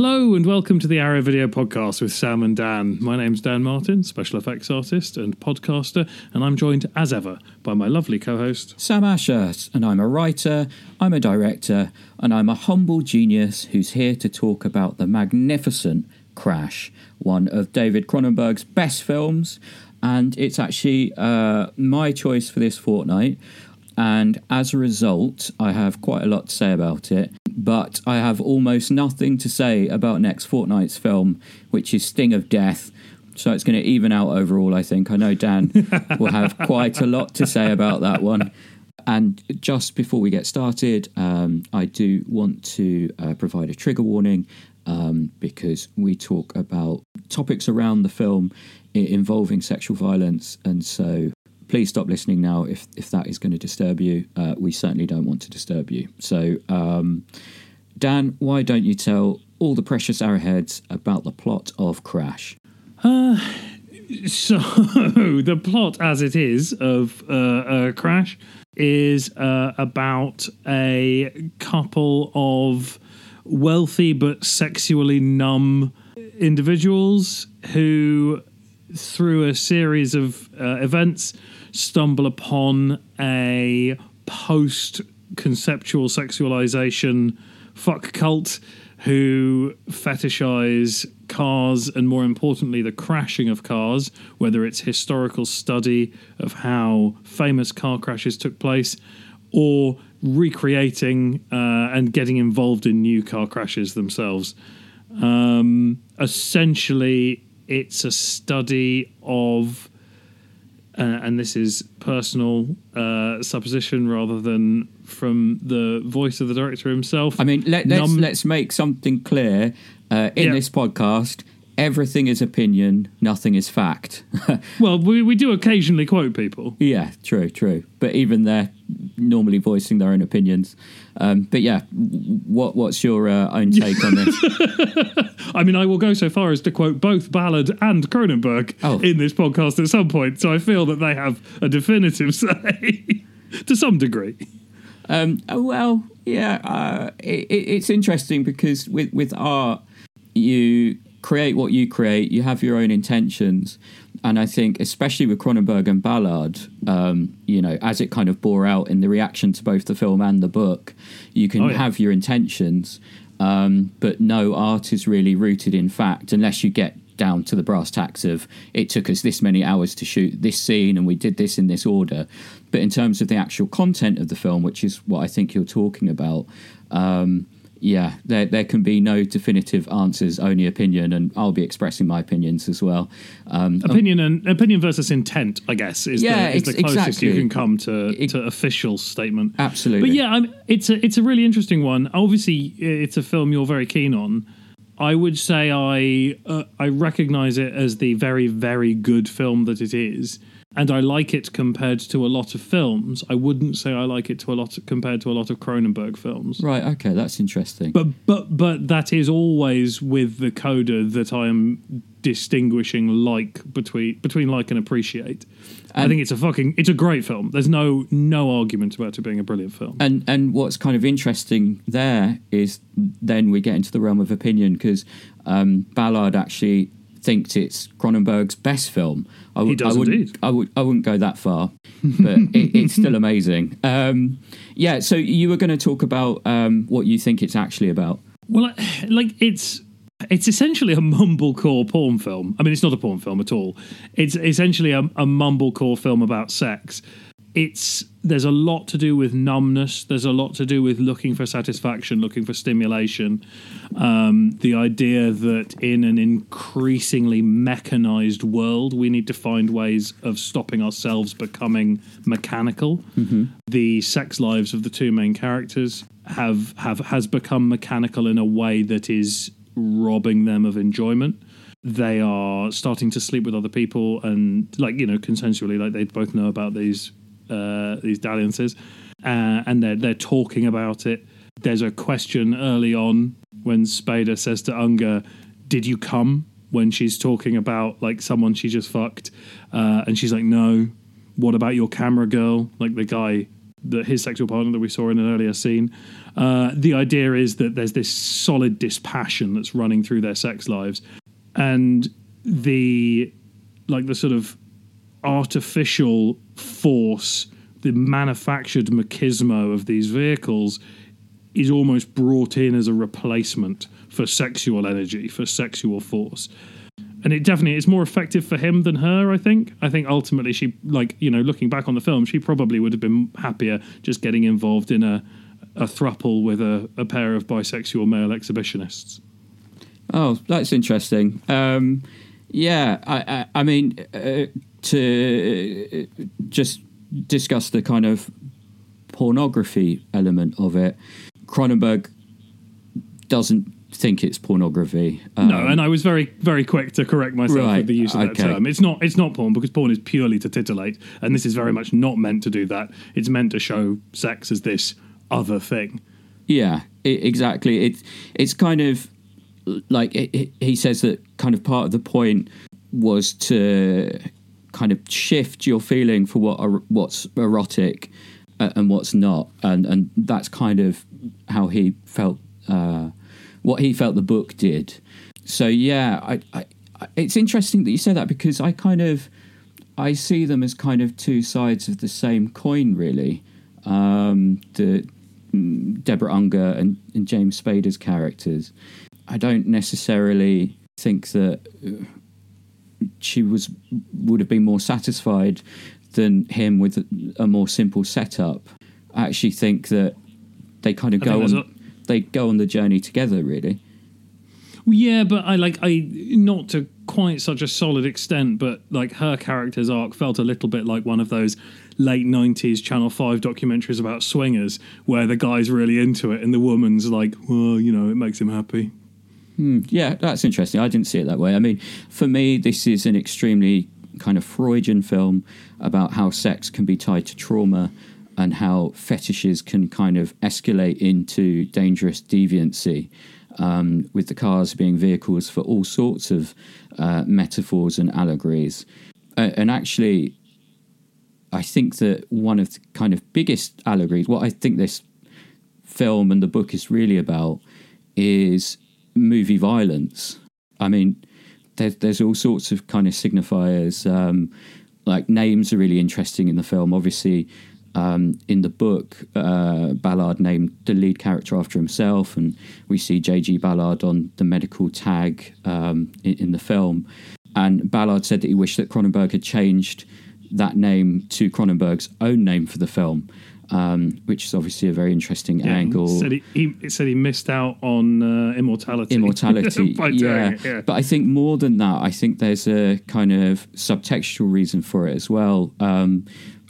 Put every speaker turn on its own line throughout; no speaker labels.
Hello and welcome to the Arrow Video Podcast with Sam and Dan. My name's Dan Martin, special effects artist and podcaster, and I'm joined as ever by my lovely co-host
Sam Asher, and I'm a writer, I'm a director, and I'm a humble genius who's here to talk about the magnificent Crash, one of David Cronenberg's best films, and it's actually uh, my choice for this fortnight. And as a result, I have quite a lot to say about it but I have almost nothing to say about next fortnight's film, which is Sting of Death. So it's going to even out overall, I think. I know Dan will have quite a lot to say about that one. And just before we get started, um, I do want to uh, provide a trigger warning um, because we talk about topics around the film involving sexual violence. And so please stop listening now if, if that is going to disturb you. Uh, we certainly don't want to disturb you. So, um, Dan, why don't you tell all the precious arrowheads about the plot of Crash?
Uh, so, the plot as it is of uh, uh, Crash is uh, about a couple of wealthy but sexually numb individuals who, through a series of uh, events, stumble upon a post conceptual sexualization fuck cult who fetishize cars and more importantly the crashing of cars whether it's historical study of how famous car crashes took place or recreating uh, and getting involved in new car crashes themselves. Um, essentially it's a study of uh, and this is personal uh, supposition rather than from the voice of the director himself.
I mean, let, us let's, let's make something clear uh, in yeah. this podcast. Everything is opinion, nothing is fact.
well, we, we do occasionally quote people.
Yeah, true, true. But even they're normally voicing their own opinions. Um, but yeah, what what's your uh, own take on this?
I mean, I will go so far as to quote both Ballard and Cronenberg oh. in this podcast at some point, so I feel that they have a definitive say to some degree.
Um, oh, well, yeah, uh, it, it's interesting because with with art, you create what you create. You have your own intentions, and I think, especially with Cronenberg and Ballard, um, you know, as it kind of bore out in the reaction to both the film and the book, you can oh, yeah. have your intentions, um, but no art is really rooted in fact unless you get down to the brass tacks of it took us this many hours to shoot this scene and we did this in this order. But in terms of the actual content of the film, which is what I think you're talking about, um, yeah, there there can be no definitive answers, only opinion, and I'll be expressing my opinions as well.
Um, opinion and opinion versus intent, I guess, is yeah, the, is the closest exactly. you can come to it, to official statement.
Absolutely,
but yeah, I'm, it's a it's a really interesting one. Obviously, it's a film you're very keen on. I would say I uh, I recognize it as the very very good film that it is and I like it compared to a lot of films. I wouldn't say I like it to a lot compared to a lot of Cronenberg films.
Right. Okay, that's interesting.
But but but that is always with the coda that I am distinguishing like between between like and appreciate. And I think it's a fucking it's a great film. There's no no argument about it being a brilliant film.
And and what's kind of interesting there is then we get into the realm of opinion because um, Ballard actually thinks it's Cronenberg's best film.
I, w- he does
I wouldn't,
indeed.
I, would, I wouldn't go that far, but it, it's still amazing. Um, yeah, so you were going to talk about um, what you think it's actually about.
Well, like it's it's essentially a mumblecore porn film. I mean, it's not a porn film at all. It's essentially a, a mumblecore film about sex it's there's a lot to do with numbness. There's a lot to do with looking for satisfaction, looking for stimulation. Um, the idea that in an increasingly mechanized world, we need to find ways of stopping ourselves becoming mechanical. Mm-hmm. The sex lives of the two main characters have have has become mechanical in a way that is robbing them of enjoyment they are starting to sleep with other people and like you know consensually like they both know about these uh, these dalliances, uh, and they're they're talking about it. There's a question early on when Spader says to Unger, "Did you come?" When she's talking about like someone she just fucked, uh, and she's like, "No." What about your camera girl? Like the guy that his sexual partner that we saw in an earlier scene. Uh, the idea is that there's this solid dispassion that's running through their sex lives, and the like the sort of artificial force, the manufactured machismo of these vehicles is almost brought in as a replacement for sexual energy, for sexual force. And it definitely is more effective for him than her, I think. I think ultimately she like, you know, looking back on the film, she probably would have been happier just getting involved in a a thruple with a, a pair of bisexual male exhibitionists.
Oh, that's interesting. Um, yeah, I, I, I mean, uh, to uh, just discuss the kind of pornography element of it, Cronenberg doesn't think it's pornography.
Um, no, and I was very, very quick to correct myself
right,
with the use of that
okay.
term. It's not, it's not porn because porn is purely to titillate, and this is very much not meant to do that. It's meant to show sex as this other thing.
Yeah, it, exactly. It's it's kind of like it, it, he says that kind of part of the point was to kind of shift your feeling for what er- what's erotic uh, and what's not, and and that's kind of how he felt uh, what he felt the book did. So yeah, I, I, it's interesting that you say that because I kind of I see them as kind of two sides of the same coin, really. Um, the mm, Deborah Unger and, and James Spader's characters. I don't necessarily think that uh, she was would have been more satisfied than him with a more simple setup. I actually think that they kind of
I
go on
there's
they go on the journey together. Really,
Yeah, but I like I not to quite such a solid extent, but like her character's arc felt a little bit like one of those late nineties Channel Five documentaries about swingers, where the guy's really into it and the woman's like, well, you know, it makes him happy.
Yeah, that's interesting. I didn't see it that way. I mean, for me, this is an extremely kind of Freudian film about how sex can be tied to trauma and how fetishes can kind of escalate into dangerous deviancy. Um, with the cars being vehicles for all sorts of uh, metaphors and allegories. Uh, and actually, I think that one of the kind of biggest allegories, what I think this film and the book is really about, is movie violence. I mean, there's, there's all sorts of kind of signifiers. Um, like names are really interesting in the film. Obviously, um, in the book, uh, Ballard named the lead character after himself, and we see J.G. Ballard on the medical tag um, in, in the film. And Ballard said that he wished that Cronenberg had changed that name to Cronenberg's own name for the film, um, which is obviously a very interesting
Yeah,
angle.
Said he, he it said he missed out on uh, immortality.
immortality. yeah.
it, yeah.
But I think more than that, I think there's a kind of subtextual reason for it as well. Um,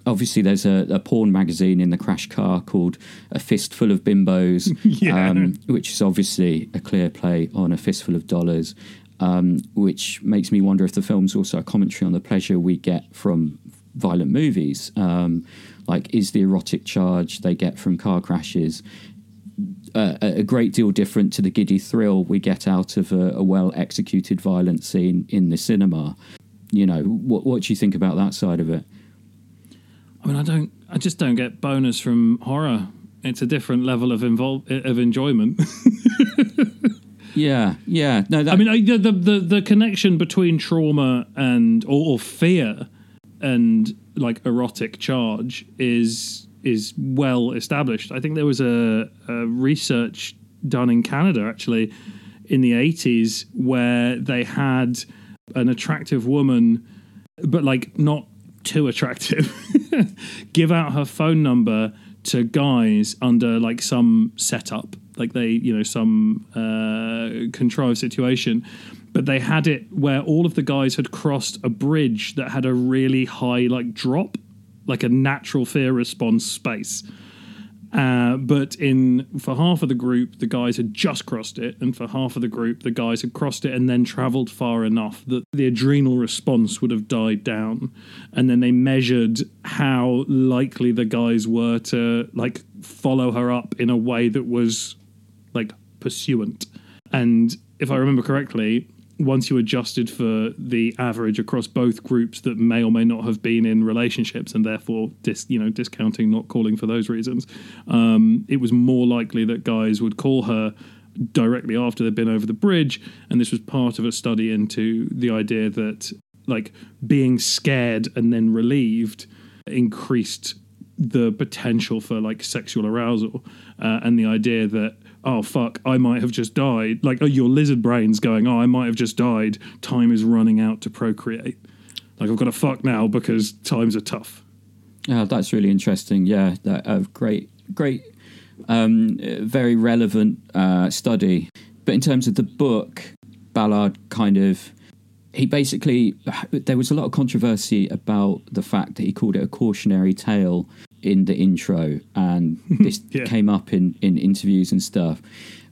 obviously, there's a, a porn magazine in the crash car called A Fistful of Bimbos,
Yeah.
um, which is obviously a clear play on A Fistful of Dollars. Um, which makes me wonder if the film's also a commentary on the pleasure we get from violent movies. Um, like, is the erotic charge they get from car crashes a, a great deal different to the giddy thrill we get out of a, a well executed violent scene in the cinema. You know, what what do you think about that side of it?
I mean, I don't. I just don't get bonus from horror. It's a different level of invol- of enjoyment.
Yeah, yeah. No, that,
I mean, I, the, the the the connection between trauma and or, or fear and like erotic charge is is well established. I think there was a, a research done in Canada actually in the eighties where they had an attractive woman, but like not too attractive, give out her phone number to guys under like some setup, like they, you know, some uh, contrived situation. But they had it where all of the guys had crossed a bridge that had a really high, like, drop, like a natural fear response space. Uh, but in for half of the group, the guys had just crossed it, and for half of the group, the guys had crossed it and then travelled far enough that the adrenal response would have died down. And then they measured how likely the guys were to like follow her up in a way that was like pursuant. And if I remember correctly, once you adjusted for the average across both groups that may or may not have been in relationships and therefore dis, you know discounting not calling for those reasons um, it was more likely that guys would call her directly after they'd been over the bridge. And this was part of a study into the idea that like being scared and then relieved increased the potential for like sexual arousal uh, and the idea that oh fuck i might have just died. Like oh, your lizard brain's going oh i might have just died. Time is running out to procreate. Like i've got to fuck now because times are tough.
Yeah, that's really interesting. Yeah, that a great, great, um, uh, very relevant uh, study. But in terms of the book, Ballard kind of he basically there was a lot of controversy about the fact that he called it a cautionary tale in the intro, and this
Yeah.
came up in in interviews and stuff.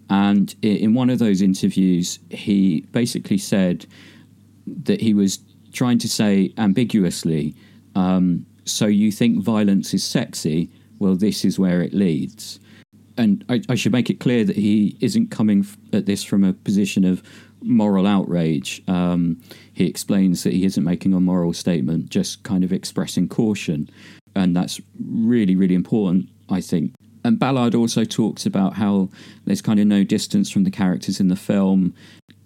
And in one of those interviews, he basically said that he was trying to say ambiguously, um, so you think violence is sexy? Well, this is where it leads. And I, I should make it clear that he isn't coming f- at this from a position of moral outrage. Um, he explains that he isn't making a moral statement, just kind of expressing caution. And that's really, really important, I think. And Ballard also talks about how there's kind of no distance from the characters in the film,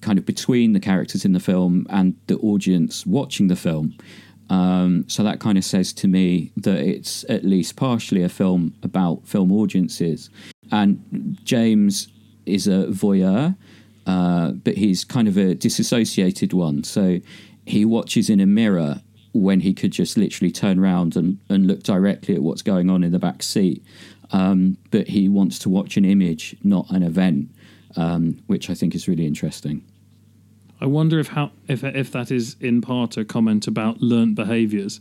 kind of between the characters in the film and the audience watching the film. Um, so that kind of says to me that it's at least partially a film about film audiences. And James is a voyeur, uh, but he's kind of a disassociated one. So he watches in a mirror when he could just literally turn around and, and look directly at what's going on in the back seat. Um, but he wants to watch an image, not an event, um, which I think is really interesting.
I wonder if how if if that is in part a comment about learnt behaviours,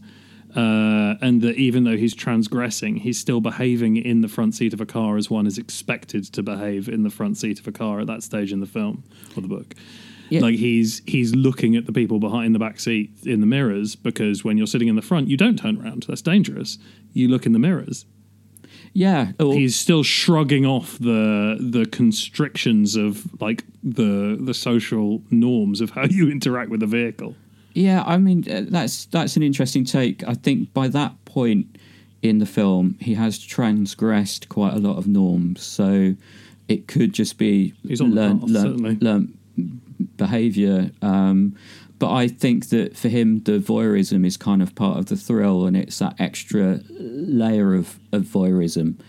uh, and that even though he's transgressing, he's still behaving in the front seat of a car as one is expected to behave in the front seat of a car at that stage in the film or the book.
Yeah.
Like he's he's looking at the people behind the back seat in the mirrors because when you're sitting in the front, you don't turn around. That's dangerous. You look in the mirrors.
Yeah, or-
He's still shrugging off the the constrictions of like the the social norms of how you interact with the vehicle.
Yeah, I mean uh, that's that's an interesting take. I think by that point in the film, he has transgressed quite a lot of norms. So it could just be
He's on the path.
Behavior. Um, but I think that for him, the voyeurism is kind of part of the thrill, and it's that extra layer of, of voyeurism.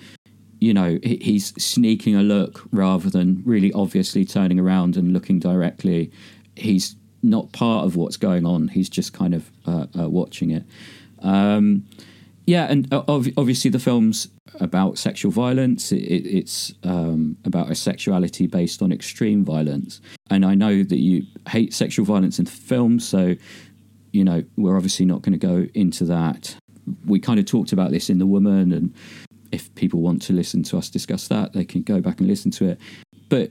You know, he's sneaking a look rather than really obviously turning around and looking directly. He's not part of what's going on. He's just kind of uh, uh, watching it. Um, yeah, and uh, obviously the film's about sexual violence. It, it, it's um, about a sexuality based on extreme violence. And I know that you hate sexual violence in films, so you know we're obviously not going to go into that. We kind of talked about this in The Woman, and if people want to listen to us discuss that, they can go back and listen to it. But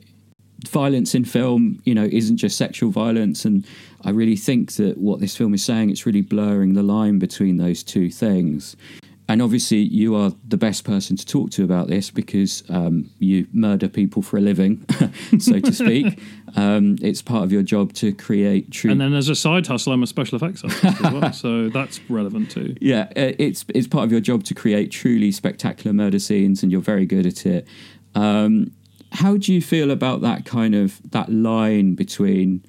violence in film, you know, isn't just sexual violence. And I really think that what this film is saying, it's really blurring the line between those two things. And obviously, you are the best person to talk to about this because um, you murder people for a living, so to speak. um, it's part of your job to create true.
And then as a side hustle, I'm a special effects artist as well, so that's relevant too.
yeah, uh, it's it's part of your job to create truly spectacular murder scenes, and you're very good at it. Um, how do you feel about that kind of that line between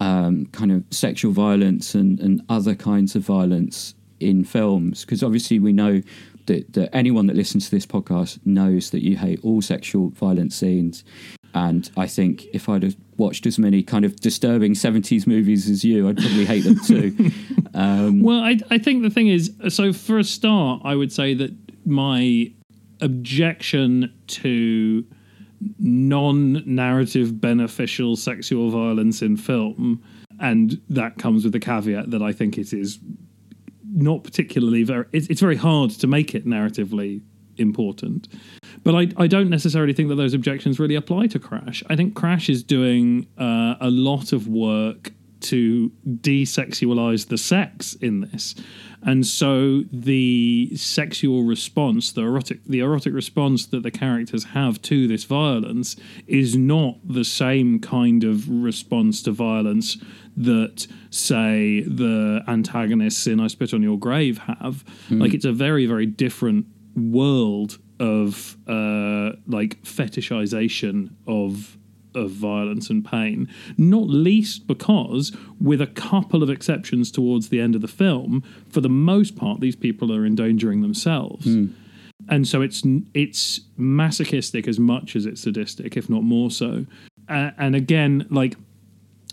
um, kind of sexual violence and, and other kinds of violence in films? Because obviously we know that, that anyone that listens to this podcast knows that you hate all sexual violence scenes. And I think if I'd have watched as many kind of disturbing 70s movies as you, I'd probably hate them too. um,
Well, I, I think the thing is, so for a start, I would say that my objection to non-narrative beneficial sexual violence in film, and that comes with the caveat that I think it is not particularly very. It's, it's very hard to make it narratively important. But I, I don't necessarily think that those objections really apply to Crash. I think Crash is doing uh, a lot of work to desexualize the sex in this. And so the sexual response, the erotic the erotic response that the characters have to this violence is not the same kind of response to violence that say the antagonists in I Spit on Your Grave have. Like it's a very, very different world of uh like fetishization of of violence and pain, not least because, with a couple of exceptions towards the end of the film, for the most part, these people are endangering themselves. And so it's it's masochistic as much as it's sadistic, if not more so. Uh, and again, like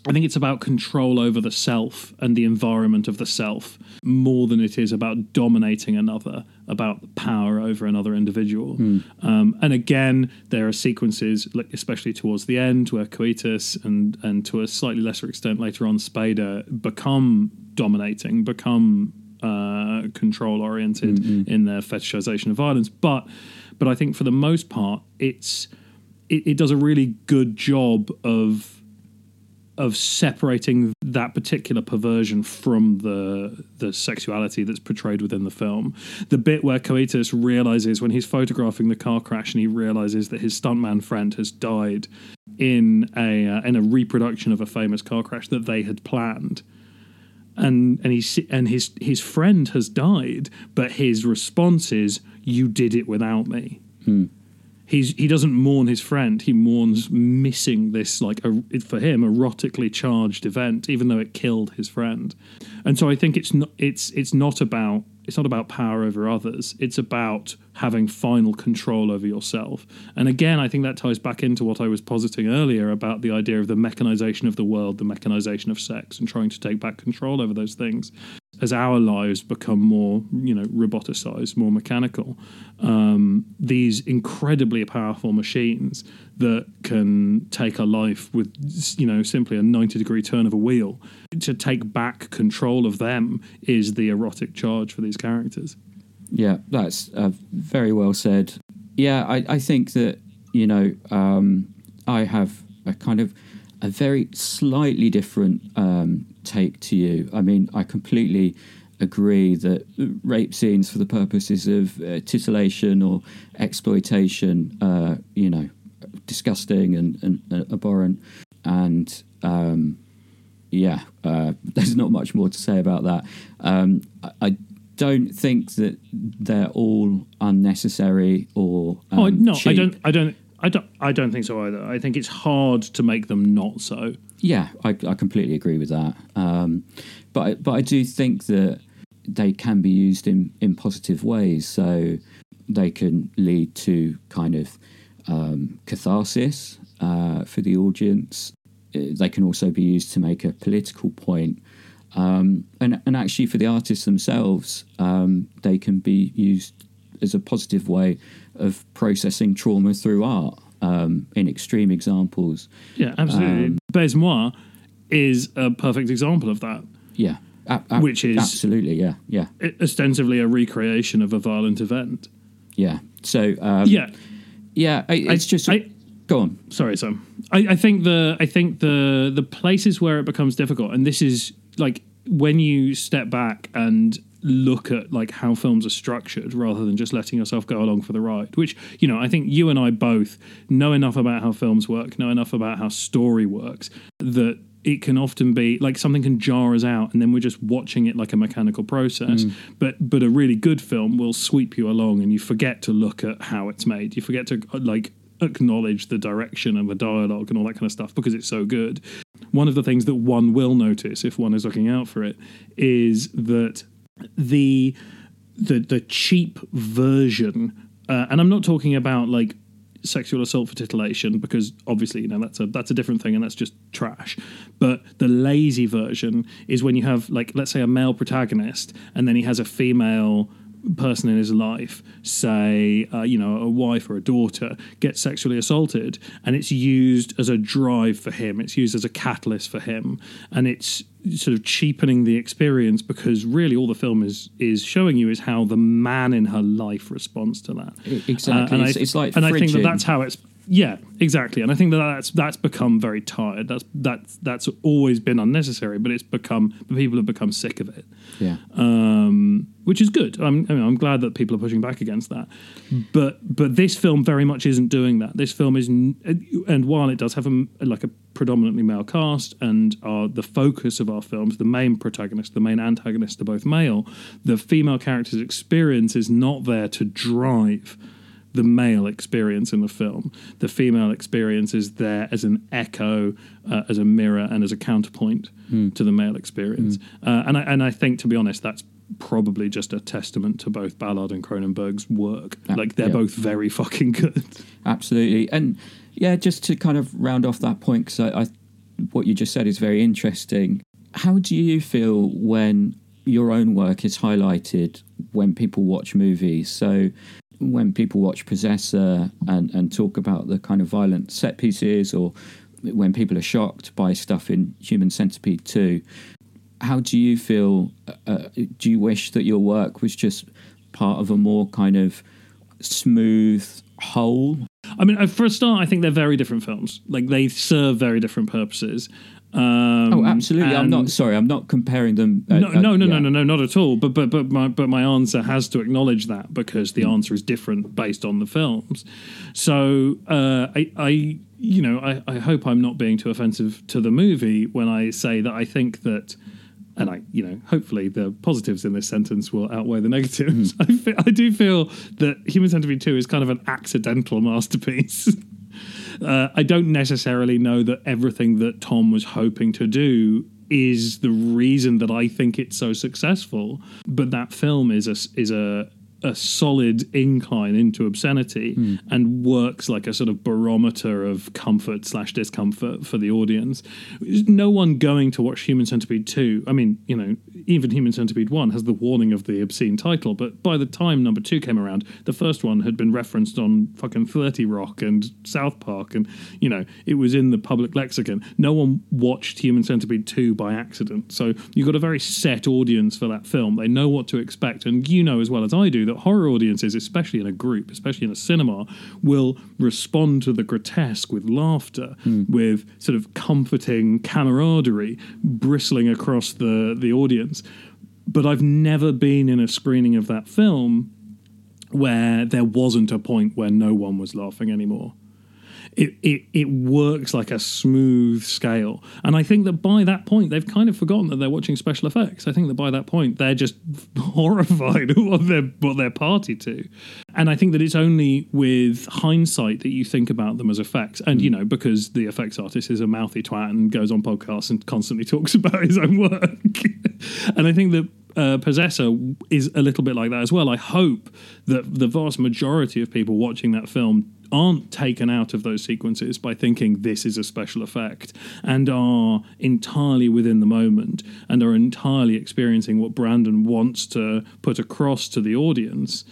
I think it's about control over the self and the environment of the self more than it is about dominating another, about power over another individual. Um, and again, there are sequences, like especially towards the end, where Koteas and and to a slightly lesser extent later on, Spader become dominating, become uh, control oriented in their fetishization of violence. But but I think for the most part, it's it, it does a really good job of of separating that particular perversion from the the sexuality that's portrayed within the film. The bit where Koteas realizes when he's photographing the car crash and he realizes that his stuntman friend has died in a uh, in a reproduction of a famous car crash that they had planned. And and he and his his friend has died, but his response is, "You did it without me." He's he doesn't mourn his friend. He mourns missing this like a, for him erotically charged event even though it killed his friend. And so i think it's not it's it's not about it's not about power over others. It's about having final control over yourself. And again i think that ties back into what i was positing earlier about the idea of the mechanization of the world the mechanization of sex and trying to take back control over those things as our lives become more, you know, roboticized, more mechanical, um, these incredibly powerful machines that can take a life with, you know, simply a 90 degree turn of a wheel, to take back control of them is the erotic charge for these characters.
Yeah, that's uh, very well said. Yeah, I, I think that, you know, um, I have a kind of a very slightly different um, take to you. I mean, I completely agree that rape scenes for the purposes of uh, titillation or exploitation, uh, you know, disgusting and, and, abhorrent. And um, yeah, uh, there's not much more to say about that. Um, I, I don't think that they're all unnecessary or um,
oh no, I don't, I don't, I don't, I don't think so either. I think it's hard to make them not so.
Yeah, I, I completely agree with that. Um, but but I do think that they can be used in, in positive ways. So they can lead to kind of um, catharsis uh, for the audience. Uh, They can also be used to make a political point. Um, and, and actually, for the artists themselves, um, they can be used as a positive way of processing trauma through art um, in extreme examples.
Yeah, absolutely.
Um,
is a perfect example of that.
Yeah. A- a-
Which is-
absolutely, yeah, yeah,
ostensibly a recreation of a violent event.
yeah. So, um,
Yeah,
yeah, I- it's just
I-
go on.
sorry sam I, I think the i think the the places where it becomes difficult and this is like when you step back and look at like how films are structured rather than just letting yourself go along for the ride which you know i think you and i both know enough about how films work know enough about how story works that it can often be like something can jar us out and then we're just watching it like a mechanical process. But but a really good film will sweep you along and you forget to look at how it's made. You forget to uh, like acknowledge the direction and the dialogue and all that kind of stuff because it's so good. One of the things that one will notice if one is looking out for it is that the the the cheap version, uh, and I'm not talking about like sexual assault for titillation because obviously you know that's a that's a different thing and that's just trash. But the lazy version is when you have like let's say a male protagonist and then he has a female person in his life, say, uh, you know, a wife or a daughter, gets sexually assaulted, and it's used as a drive for him. It's used as a catalyst for him, and it's sort of cheapening the experience because really all the film is is showing you is how the man in her life responds to that.
Exactly.
and
It's-
I,
it's like
and I think that that's how it's Yeah, exactly. And I think that that's that's become very tired. That's that's that's always been unnecessary, but it's become people have become sick of it.
Yeah.
Um, which is good. I'm I mean, I'm glad that people are pushing back against that. But but this film very much isn't doing that. This film is, and while it does have a like a predominantly male cast, and are the focus of our films, the main protagonist, the main antagonist are both male. The female character's experience is not there to drive the male experience in the film. The female experience is there as an echo, uh, as a mirror, and as a counterpoint to the male experience. Uh, and I, and I think, to be honest, that's probably just a testament to both Ballard and Cronenberg's work. like they're
yeah.
both very fucking good.
Absolutely, and yeah, just to kind of round off that point, because I, I, what you just said is very interesting. How do you feel when your own work is highlighted when people watch movies? So, when people watch Possessor and and talk about the kind of violent set pieces, or when people are shocked by stuff in Human Centipede Two, how do you feel? Uh, do you wish that your work was just part of a more kind of smooth whole
I mean, uh, for a start, I think they're very different films. Like they serve very different purposes. Um,
Oh, absolutely. I'm not sorry. I'm not comparing them. uh,
No,
uh,
no, no,
yeah.
no, no, no, not at all. But but but my but my answer has to acknowledge that because
Mm.
the answer is different based on the films. So uh, I, I, you know, I, I hope I'm not being too offensive to the movie when I say that I think that. And I, you know, hopefully the positives in this sentence will outweigh the negatives.
Mm.
I, I do feel that Human Centipede Two is kind of an accidental masterpiece. Uh, I don't necessarily know that everything that Tom was hoping to do is the reason that I think it's so successful. But that film is a is a a solid incline into obscenity hmm. and works like a sort of barometer of comfort slash discomfort for the audience. No one going to watch Human Centipede 2, I mean, you know, even Human Centipede 1 has the warning of the obscene title, but by the time number 2 came around, the first one had been referenced on fucking 30 Rock and South Park and, you know, it was in the public lexicon. No one watched Human Centipede 2 by accident. So you've got a very set audience for that film. They know what to expect and you know as well as I do that horror audiences, especially in a group, especially in a cinema, will respond to the grotesque with laughter, hmm. with sort of comforting camaraderie bristling across the, the audience. But I've never been in a screening of that film where there wasn't a point where no one was laughing anymore. It, it it works like a smooth scale, and I think that by that point they've kind of forgotten that they're watching special effects. I think that by that point they're just horrified at what they're what they're party to, and I think that it's only with hindsight that you think about them as effects. And you know because the effects artist is a mouthy twat and goes on podcasts and constantly talks about his own work, and I think that uh, Possessor is a little bit like that as well. I hope that the vast majority of people watching that film aren't taken out of those sequences by thinking this is a special effect and are entirely within the moment and are entirely experiencing what Brandon wants to put across to the audience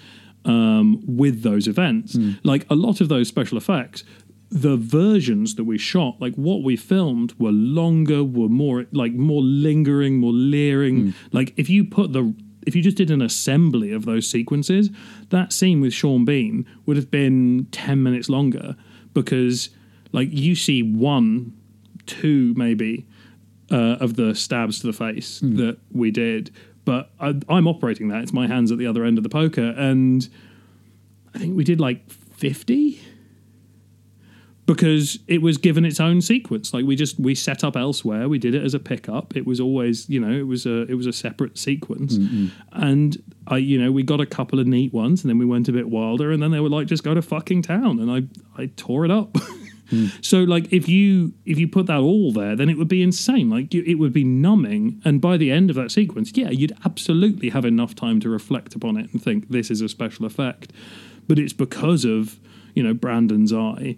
um, with those events. Like a lot of those special effects the versions that we shot, like what we filmed, were longer, were more like more lingering, more leering. Like if you put the if you just did an assembly of those sequences, that scene with Sean Bean would have been ten minutes longer because like you see one, two maybe uh, of the stabs to the face that we did, but I, I'm operating that. It's my hands at the other end of the poker, and I think we did like fifty because it was given its own sequence. Like we just we set up elsewhere. We did it as a pickup. It was always you know it was a it was a separate sequence, mm-hmm. and I you know we got a couple of neat ones, and then we went a bit wilder, and then they were like just go to fucking town, and I I tore it up. Hmm. So like if you if you put that all there, then it would be insane. Like you, it would be numbing, and by the end of that sequence, yeah, you'd absolutely have enough time to reflect upon it and think this is a special effect. But it's because of you know Brandon's eye,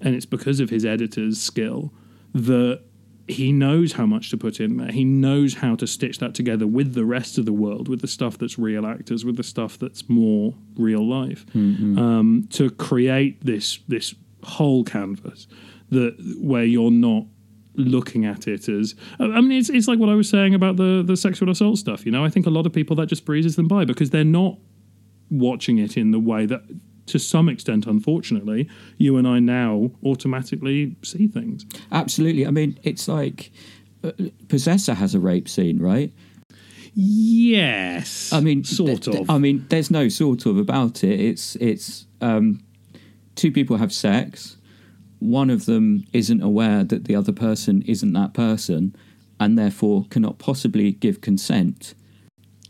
and it's because of his editor's skill that he knows how much to put in there. He knows how to stitch that together with the rest of the world, with the stuff that's real actors, with the stuff that's more real life, um, to create this this whole canvas that where you're not looking at it as I I mean it's it's like what I was saying about the the sexual assault stuff. You know, I think a lot of people that just breezes them by because they're not watching it in the way that to some extent, unfortunately, you and I now automatically see things.
Absolutely. I mean, it's like uh, Possessor has a rape scene, right?
Yes,
I mean,
sort
th-
of.
I mean, there's no sort of about it. It's it's um, two people have sex. One of them isn't aware that the other person isn't that person, and therefore cannot possibly give consent.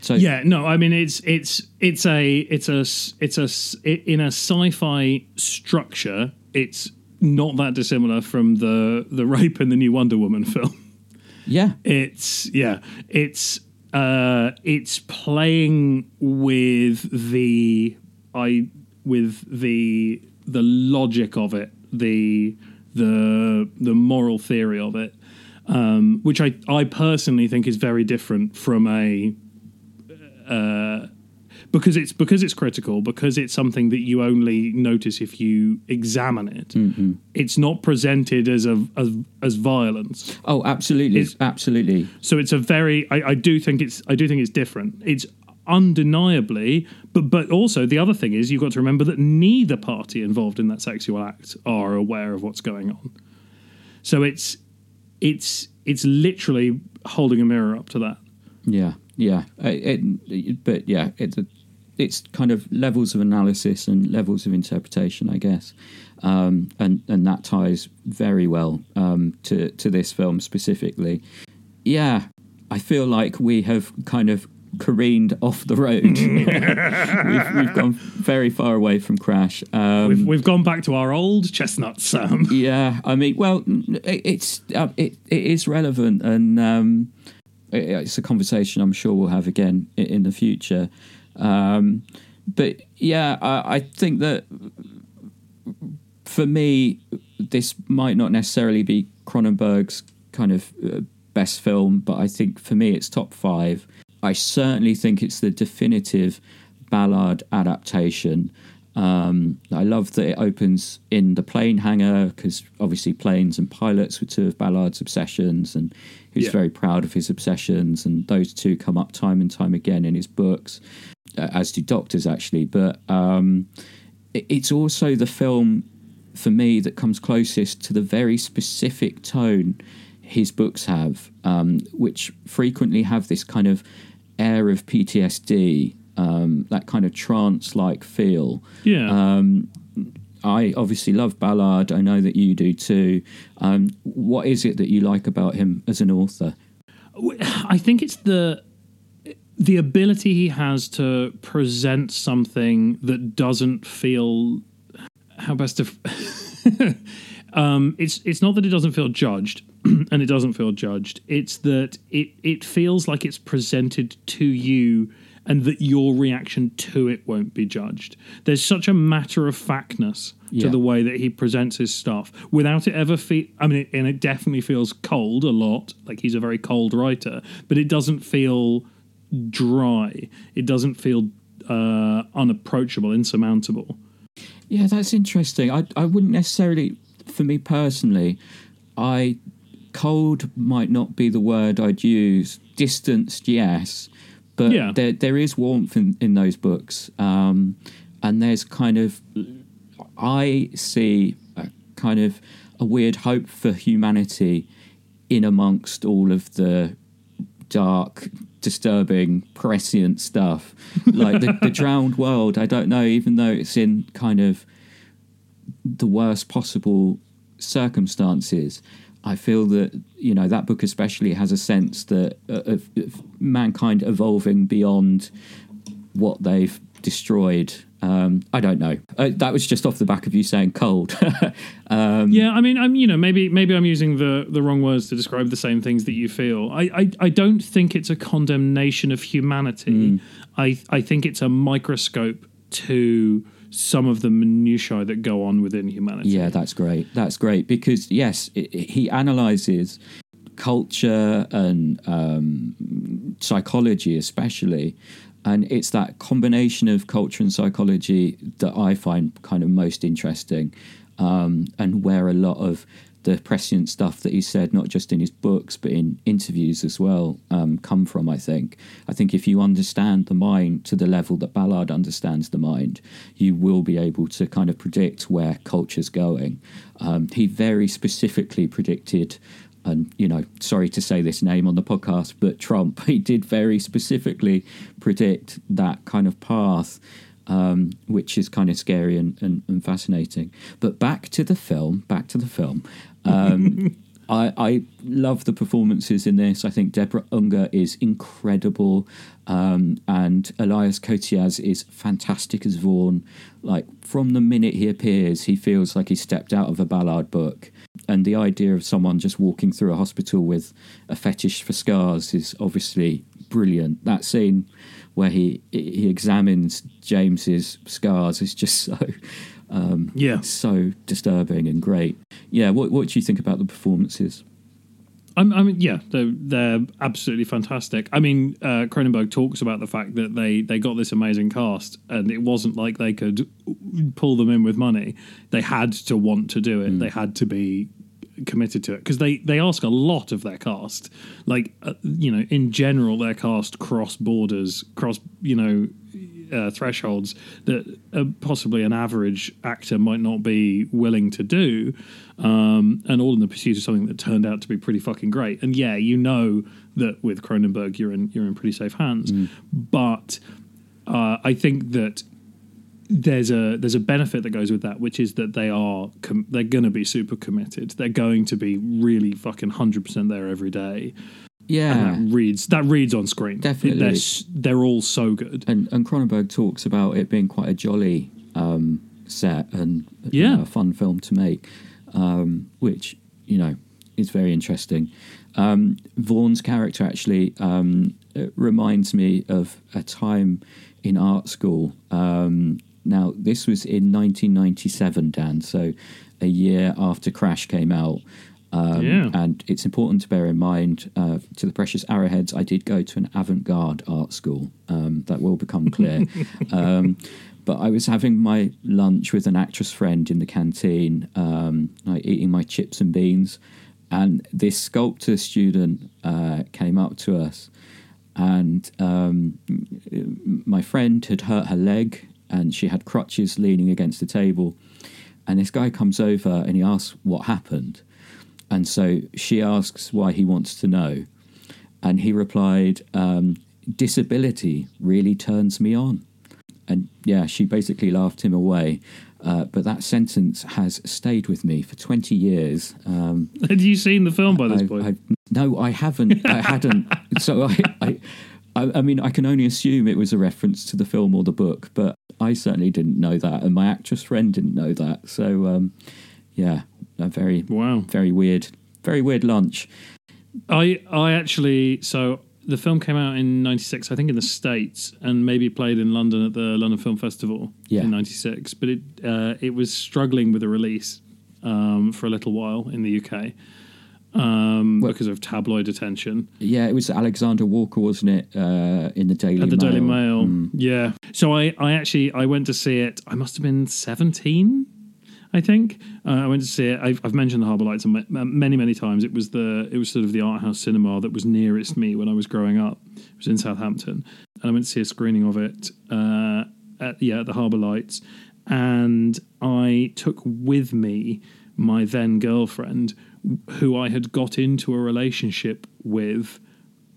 So
yeah, no, I mean it's it's it's a it's a it's a in a sci-fi structure. It's not that dissimilar from the the rape in the new Wonder Woman film.
yeah,
It's yeah, it's uh it's playing with the I with the the logic of it, the the the moral theory of it, um, which I I personally think is very different from a uh, because it's because it's critical because it's something that you only notice if you examine it. It's not presented as a as, as violence.
Oh, absolutely,
It's-
absolutely.
So it's a very I, I do think it's I do think it's different. It's undeniably, but but also the other thing is you've got to remember that neither party involved in that sexual act are aware of what's going on. So it's it's it's literally holding a mirror up to that.
Yeah, yeah. It, it- but yeah, it's it's kind of levels of analysis and levels of interpretation, I guess, um, and and that ties very well um, to to this film specifically. Yeah, I feel like we have kind of careened off the road. we've, we've gone very far away from Crash. Um,
We've we've gone back to our old chestnut, Sam.
yeah, I mean, well, it, it's uh, it it is relevant, and um, it's a conversation I'm sure we'll have again in, the future. Um, but yeah, I, I think that for me, this might not necessarily be Cronenberg's kind of uh, best film, but I think for me, it's top five. I certainly think it's the definitive Ballard adaptation. Um, I love that it opens in the plane hangar because obviously planes and pilots were two of Ballard's obsessions, and he's
Yeah.
very proud of his obsessions. And those two come up time and time again in his books, uh, as do doctors actually. But um, it- it's also the film for me that comes closest to the very specific tone his books have, um, which frequently have this kind of air of PTSD, um, that kind of trance like feel.
Yeah.
Um, I obviously love Ballard. I know that you do too. Um, what is it that you like about him as an author?
I think it's the the ability he has to present something that doesn't feel how best to um it's it's not that it doesn't feel judged and it doesn't feel judged it's that it it feels like it's presented to you and that your reaction to it won't be judged there's such a matter of factness to
Yeah.
the way that he presents his stuff without it ever feel i mean it, and it definitely feels cold a lot like he's a very cold writer but it doesn't feel dry it doesn't feel uh unapproachable insurmountable
Yeah, that's interesting. I I wouldn't necessarily, for me personally, I cold might not be the word I'd use. Distanced, yes, but
Yeah.
there there is warmth in, in those books, um, and there's kind of I see a kind of a weird hope for humanity in amongst all of the dark, disturbing, prescient stuff. Like the, the drowned world, I don't know, even though it's in kind of the worst possible circumstances. I feel that you know that book especially has a sense that uh, of, of mankind evolving beyond what they've destroyed. Um, I don't know. Uh, that was just off the back of you saying cold. um,
Yeah, I mean, I'm you know maybe maybe I'm using the the wrong words to describe the same things that you feel. I I, I don't think it's a condemnation of humanity. I I think it's a microscope to some of the minutiae that go on within humanity.
Yeah, that's great. That's great because yes, it, it- he analyzes culture and um, psychology, especially, and it's that combination of culture and psychology that I find kind of most interesting, um, and where a lot of the prescient stuff that he said, not just in his books but in interviews as well, um, come from. I think. I think if you understand the mind to the level that Ballard understands the mind, you will be able to kind of predict where culture's going. Um, he very specifically predicted and you know, sorry to say this name on the podcast, but Trump, he did very specifically predict that kind of path, um, which is kind of scary and, and, and, fascinating. But back to the film, back to the film. Um, I, I love the performances in this. I think Deborah Unger is incredible, um, and Elias Koteas is fantastic as Vaughan. Like from the minute he appears, he feels like he stepped out of a Ballard book and the idea of someone just walking through a hospital with a fetish for scars is obviously brilliant. That scene where he he examines James's scars is just so um,
yeah
so disturbing and great. Yeah, what what do you think about the performances?
I mean, yeah, they're they're absolutely fantastic. I mean, uh, Cronenberg talks about the fact that they they got this amazing cast, and it wasn't like they could pull them in with money. They had to want to do it. Mm. They had to be committed to it because they they ask a lot of their cast. Like, uh, you know, in general, their cast cross borders, cross you know uh, thresholds that uh, possibly an average actor might not be willing to do, um, and all in the pursuit of something that turned out to be pretty fucking great. And yeah, you know that with Cronenberg, you're in you're in pretty safe hands. Mm. But uh, I think that there's a there's a benefit that goes with that, which is that they are com- they're going to be super committed. They're going to be really fucking hundred percent there every day.
Yeah,
and that reads that reads on screen.
Definitely,
they're, they're all so good.
And and Cronenberg talks about it being quite a jolly um, set and
yeah,
know, a fun film to make, um, which you know is very interesting. Um, Vaughan's character actually um, reminds me of a time in art school. Um, now this was in 1997, Dan. So a year after Crash came out. Um, yeah. And it's important to bear in mind uh, to the precious arrowheads, I did go to an avant garde art school. Um, that will become clear. um, but I was having my lunch with an actress friend in the canteen, um, like eating my chips and beans. And this sculptor student uh, came up to us. And um, my friend had hurt her leg and she had crutches leaning against the table. And this guy comes over and he asks what happened. And so she asks why he wants to know. And he replied, um, Disability really turns me on. And yeah, she basically laughed him away. Uh, but that sentence has stayed with me for 20 years. Um,
Had you seen the film by this I, point?
I, no, I haven't. I hadn't. So I, I, I, mean, I can only assume it was a reference to the film or the book, but I certainly didn't know that. And my actress friend didn't know that. So, um, yeah, a very
wow,
very weird, very weird lunch.
I I actually so the film came out in '96, I think, in the states, and maybe played in London at the London Film Festival
yeah.
in '96. But it uh, it was struggling with a release um, for a little while in the UK um, well, because of tabloid attention.
Yeah, it was Alexander Walker, wasn't it? Uh, in the Daily
at the
Mail.
Daily Mail. Mm. Yeah. So I I actually I went to see it. I must have been seventeen I think uh, I went to see it. I've, I've mentioned the Harbour Lights many, many times. It was the it was sort of the art house cinema that was nearest me when I was growing up. It was in Southampton, and I went to see a screening of it uh, at yeah at the Harbour Lights, and I took with me my then girlfriend, who I had got into a relationship with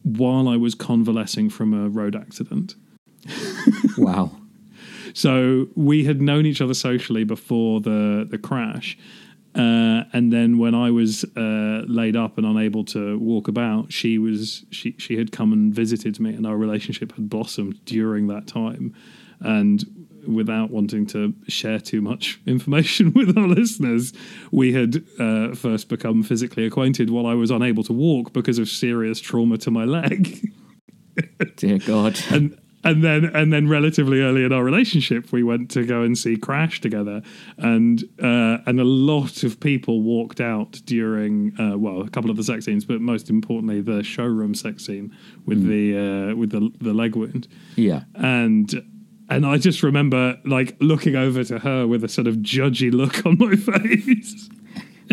while I was convalescing from a road accident.
wow.
So we had known each other socially before the the crash. Uh, and then when I was uh, laid up and unable to walk about, she was she she had come and visited me, and our relationship had blossomed during that time. And without wanting to share too much information with our listeners, we had uh, first become physically acquainted while I was unable to walk because of serious trauma to my leg.
Dear God!
and and then and then relatively early in our relationship we went to go and see crash together and uh, and a lot of people walked out during uh, well a couple of the sex scenes but most importantly the showroom sex scene with mm. the uh, with the the leg wound
yeah
and and I just remember like looking over to her with a sort of judgy look on my face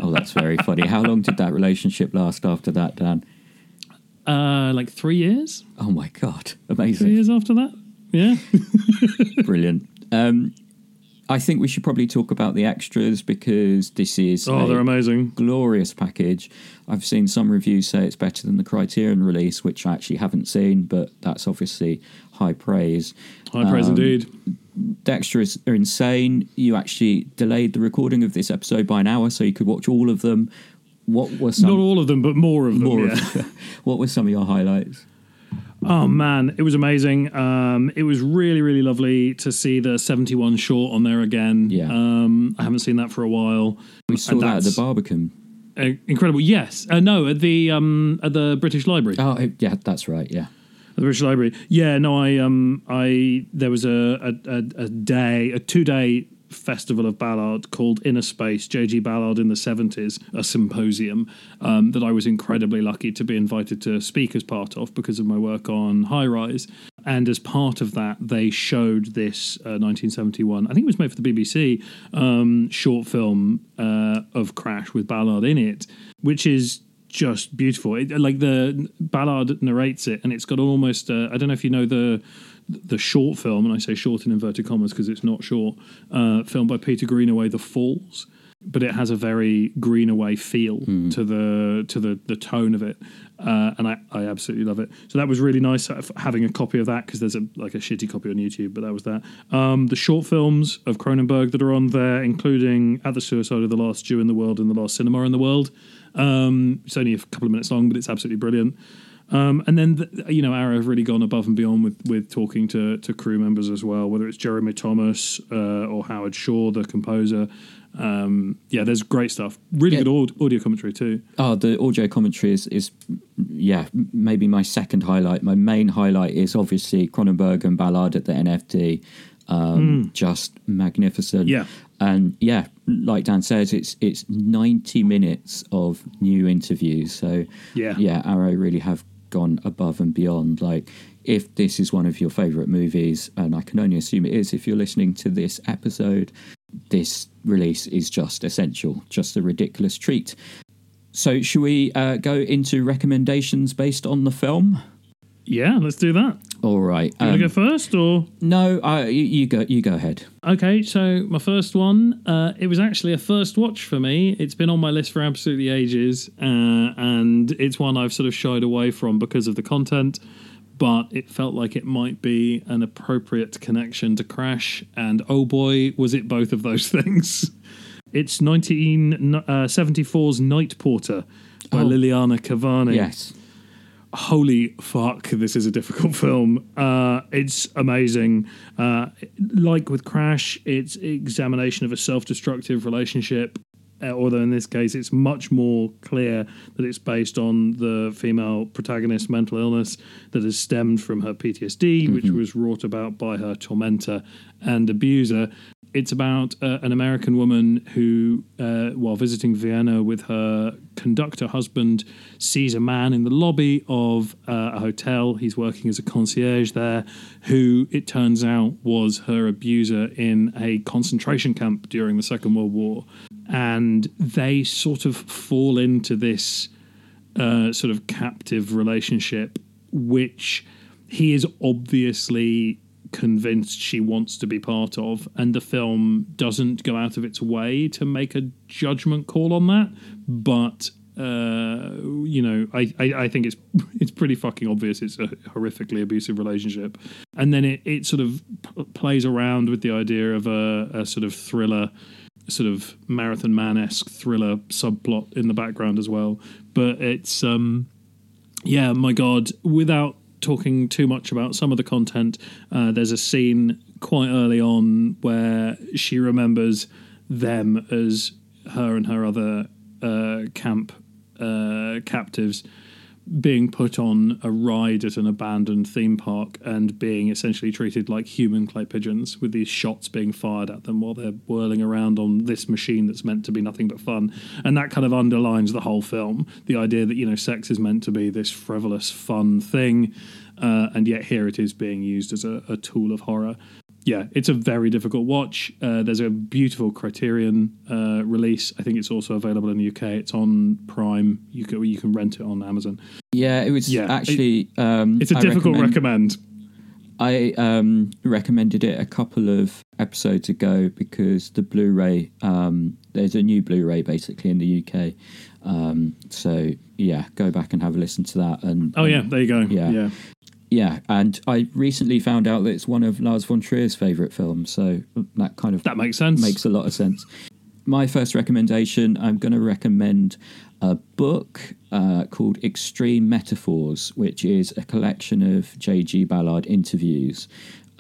oh, that's very funny. How long did that relationship last after that, Dan?
Uh, like three years.
Oh my god, Amazing.
Three years after that. Yeah.
brilliant. Um, I think we should probably talk about the extras because this is
Oh,
a
they're amazing.
glorious package. I've seen some reviews say it's better than the Criterion release, which I actually haven't seen, but that's obviously high praise.
High praise
Um,
indeed.
The extras are insane. You actually delayed the recording of this episode by an hour so you could watch all of them. What were some
Not all of them, but more of them.
more
yeah.
of what were some of your highlights?
Oh man, it was amazing. Um, it was really, really lovely to see the 71 short on there again.
Yeah.
Um, I haven't seen that for a while.
We saw
And
that at the Barbican.
Uh, incredible. Yes. Uh, no, at the um, at the British Library.
Oh, yeah, that's right. Yeah.
The British Library. Yeah, no, I um I there was a, a, a day, a two day festival of Ballard called Inner Space, JG Ballard in the seventies, a symposium um, that I was incredibly lucky to be invited to speak as part of because of my work on High Rise. And as part of that, they showed this uh, 1971. I think it was made for the BBC um, short film uh, of Crash with Ballard in it, which is just beautiful. It, like the Ballard narrates it, and it's got almost. Uh, I don't know if you know the the short film, and I say short in inverted commas because it's not short. Uh, film by Peter Greenaway, The Falls, but it has a very Greenaway feel to the to the the tone of it, uh, and I, I absolutely love it. So that was really nice uh, having a copy of that because there's a like a shitty copy on YouTube, but that was that. Um, the short films of Cronenberg that are on there, including At the Suicide of the Last Jew in the World and The Last Cinema in the World. Um, it's only a couple of minutes long, but it's absolutely brilliant. Um, and then, the, you know, Arrow have really gone above and beyond with, with talking to, to crew members as well, whether it's Jeremy Thomas uh, or Howard Shore, the composer. Um, yeah, there's great stuff. Really
Yeah.
good audio commentary too.
Oh, the audio commentary is, is, yeah, maybe my second highlight. My main highlight is obviously Cronenberg and Ballard at the NFT. Um, Just magnificent.
Yeah.
And yeah, like Dan says, it's it's 90 minutes of new interviews. So
Yeah.
yeah, Arrow really have gone above and beyond. Like, if this is one of your favorite movies, and I can only assume it is if you're listening to this episode, this release is just essential, just a ridiculous treat. So, should we uh, go into recommendations based on the film?
Yeah, let's do that.
All right.
You
Um,
go first or?
no, uh, you, you go. You go ahead.
Okay, so my first one, uh, it was actually a first watch for me. It's been on my list for absolutely ages, uh, and it's one I've sort of shied away from because of the content. But it felt like it might be an appropriate connection to Crash, and oh boy, was it both of those things. It's 1974's Night Porter by
Oh.
Liliana Cavani
Yes.
Holy fuck this is a difficult film. Uh, it's amazing. Uh, like with crash it's examination of a self-destructive relationship. Uh, although in this case it's much more clear that it's based on the female protagonist's mental illness that has stemmed from her ptsd which was wrought about by her tormentor and abuser it's about uh, an American woman who, uh, while visiting Vienna with her conductor husband, sees a man in the lobby of uh, a hotel. He's working as a concierge there, who it turns out was her abuser in a concentration camp during the Second World War. And they sort of fall into this uh, sort of captive relationship, which he is obviously convinced she wants to be part of, and the film doesn't go out of its way to make a judgment call on that. But uh, you know, I, I, I think it's it's pretty fucking obvious it's a horrifically abusive relationship, and then it, it sort of p- plays around with the idea of a, a sort of thriller sort of marathon man esque thriller subplot in the background as well. But it's um yeah, my god, without talking too much about some of the content, uh, there's a scene quite early on where she remembers them as her and her other uh, camp uh, captives being put on a ride at an abandoned theme park and being essentially treated like human clay pigeons with these shots being fired at them while they're whirling around on this machine that's meant to be nothing but fun. And that kind of underlines the whole film. The idea that you know sex is meant to be this frivolous fun thing uh, and yet here it is being used as a, a tool of horror yeah, it's a very difficult watch. Uh, there's a beautiful Criterion uh, release. I think it's also available in the UK. It's on Prime. You can you can rent it on Amazon.
Yeah, it was
Yeah,
actually. um,
It's a
I
difficult
recommend-
recommend.
I um, recommended it a couple of episodes ago because the Blu-ray, um, there's a new Blu-ray basically in the UK. Um, so yeah, go back and have a listen to that. And
Oh yeah, there you go.
Yeah.
yeah.
Yeah. And I recently found out that it's one of Lars von Trier's favourite films. So that kind of
That makes sense.
makes a lot of sense. My first recommendation, I'm going to recommend a book uh, called Extreme Metaphors, which is a collection of J.G. Ballard interviews.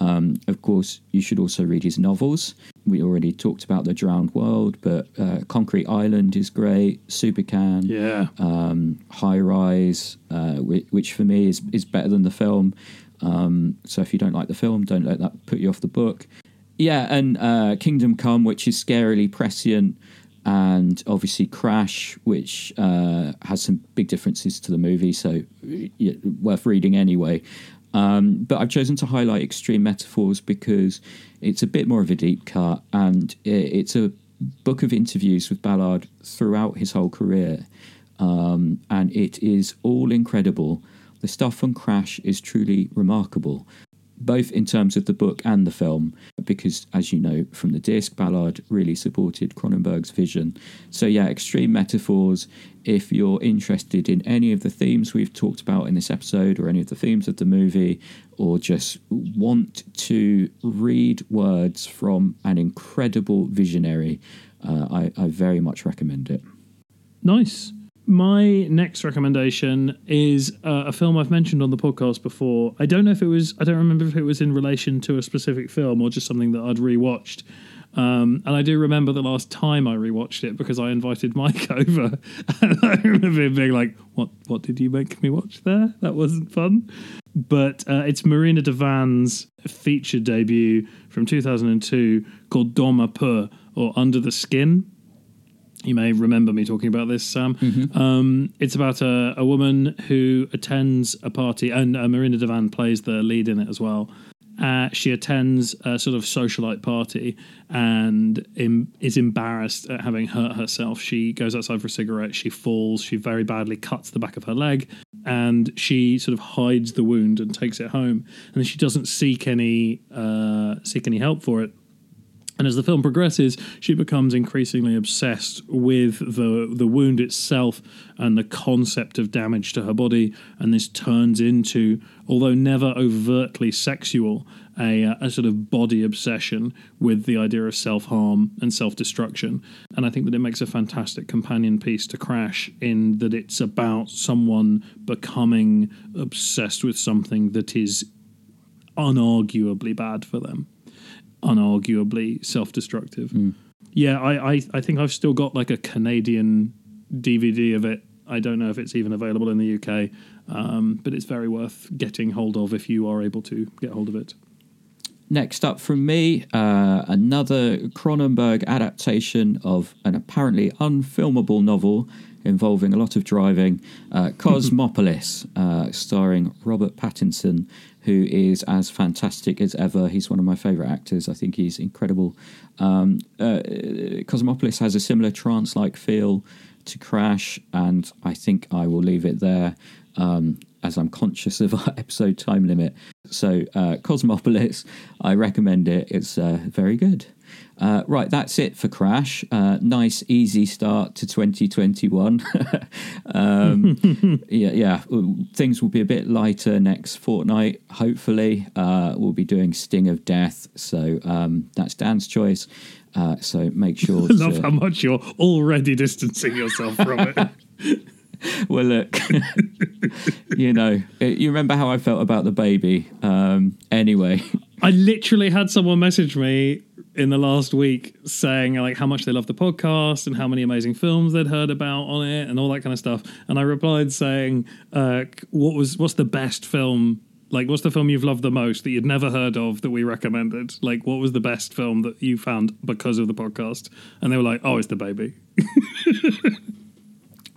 Um, of course, you should also read his novels. We already talked about The Drowned World, but uh, Concrete Island is great. Super-Cannes,
Yeah.
um, High Rise, uh, which, which for me is, is better than the film. Um, so if you don't like the film, don't let that put you off the book. Yeah, and uh, Kingdom Come, which is scarily prescient, and obviously Crash, which uh, has some big differences to the movie, so yeah, worth reading anyway. Um, but I've chosen to highlight Extreme Metaphors because it's a bit more of a deep cut, and it's a book of interviews with Ballard throughout his whole career, um, and it is all incredible. The stuff on Crash is truly remarkable both in terms of the book and the film, because as you know from the disc, Ballard really supported Cronenberg's vision. So, yeah, extreme metaphors. If you're interested in any of the themes we've talked about in this episode, or any of the themes of the movie, or just want to read words from an incredible visionary, uh, I, I very much recommend it.
Nice. My next recommendation is uh, a film I've mentioned on the podcast before. I don't know if it was, I don't remember if it was in relation to a specific film or just something that I'd rewatched. Um, and I do remember the last time I rewatched it because I invited Mike over, and I remember him being like, "What? What did you make me watch there? That wasn't fun." But uh, it's Marina de Van's feature debut from 2002 called Dans ma peau or Under the Skin. You may remember me talking about this, Sam. Um, it's about a, a woman who attends a party, and uh, Marina de Van plays the lead in it as well. Uh, she attends a sort of socialite party and em- is embarrassed at having hurt herself. She goes outside for a cigarette. She falls. She very badly cuts the back of her leg, and she sort of hides the wound and takes it home. And she doesn't seek any uh, seek any help for it. And as the film progresses, she becomes increasingly obsessed with the the wound itself and the concept of damage to her body. And this turns into, although never overtly sexual, a, uh, a sort of body obsession with the idea of self harm and self destruction. And I think that it makes a fantastic companion piece to Crash in that it's about someone becoming obsessed with something that is unarguably bad for them unarguably self-destructive. Yeah, I, I I think I've still got like a Canadian DVD of it. I don't know if it's even available in the UK, um, but it's very worth getting hold of if you are able to get hold of it.
Next up from me, uh, another Cronenberg adaptation of an apparently unfilmable novel involving a lot of driving, uh, Cosmopolis, uh, starring Robert Pattinson, who is as fantastic as ever. He's one of my favourite actors. I think he's incredible. Um, uh, Cosmopolis has a similar trance like feel to Crash, and I think I will leave it there. Um, as I'm conscious of our episode time limit. So, uh, Cosmopolis, I recommend it. It's uh, very good. Uh, right, that's it for Crash. Uh, nice, easy start to 2021. um, yeah, yeah, things will be a bit lighter next fortnight. Hopefully, uh, we'll be doing Sting of Death. So um, that's Dan's choice. Uh, so make sure.
I love
to,
how much you're already distancing yourself from it.
well, look, you know, uh, you remember how I felt about the baby. Um, anyway,
I literally had someone message me in the last week saying like how much they love the podcast and how many amazing films they'd heard about on it and all that kind of stuff. And I replied saying, uh, "What was what's the best film?" Like, what's the film you've loved the most that you'd never heard of that we recommended? Like, what was the best film that you found because of the podcast? And they were like, "Oh, it's the baby."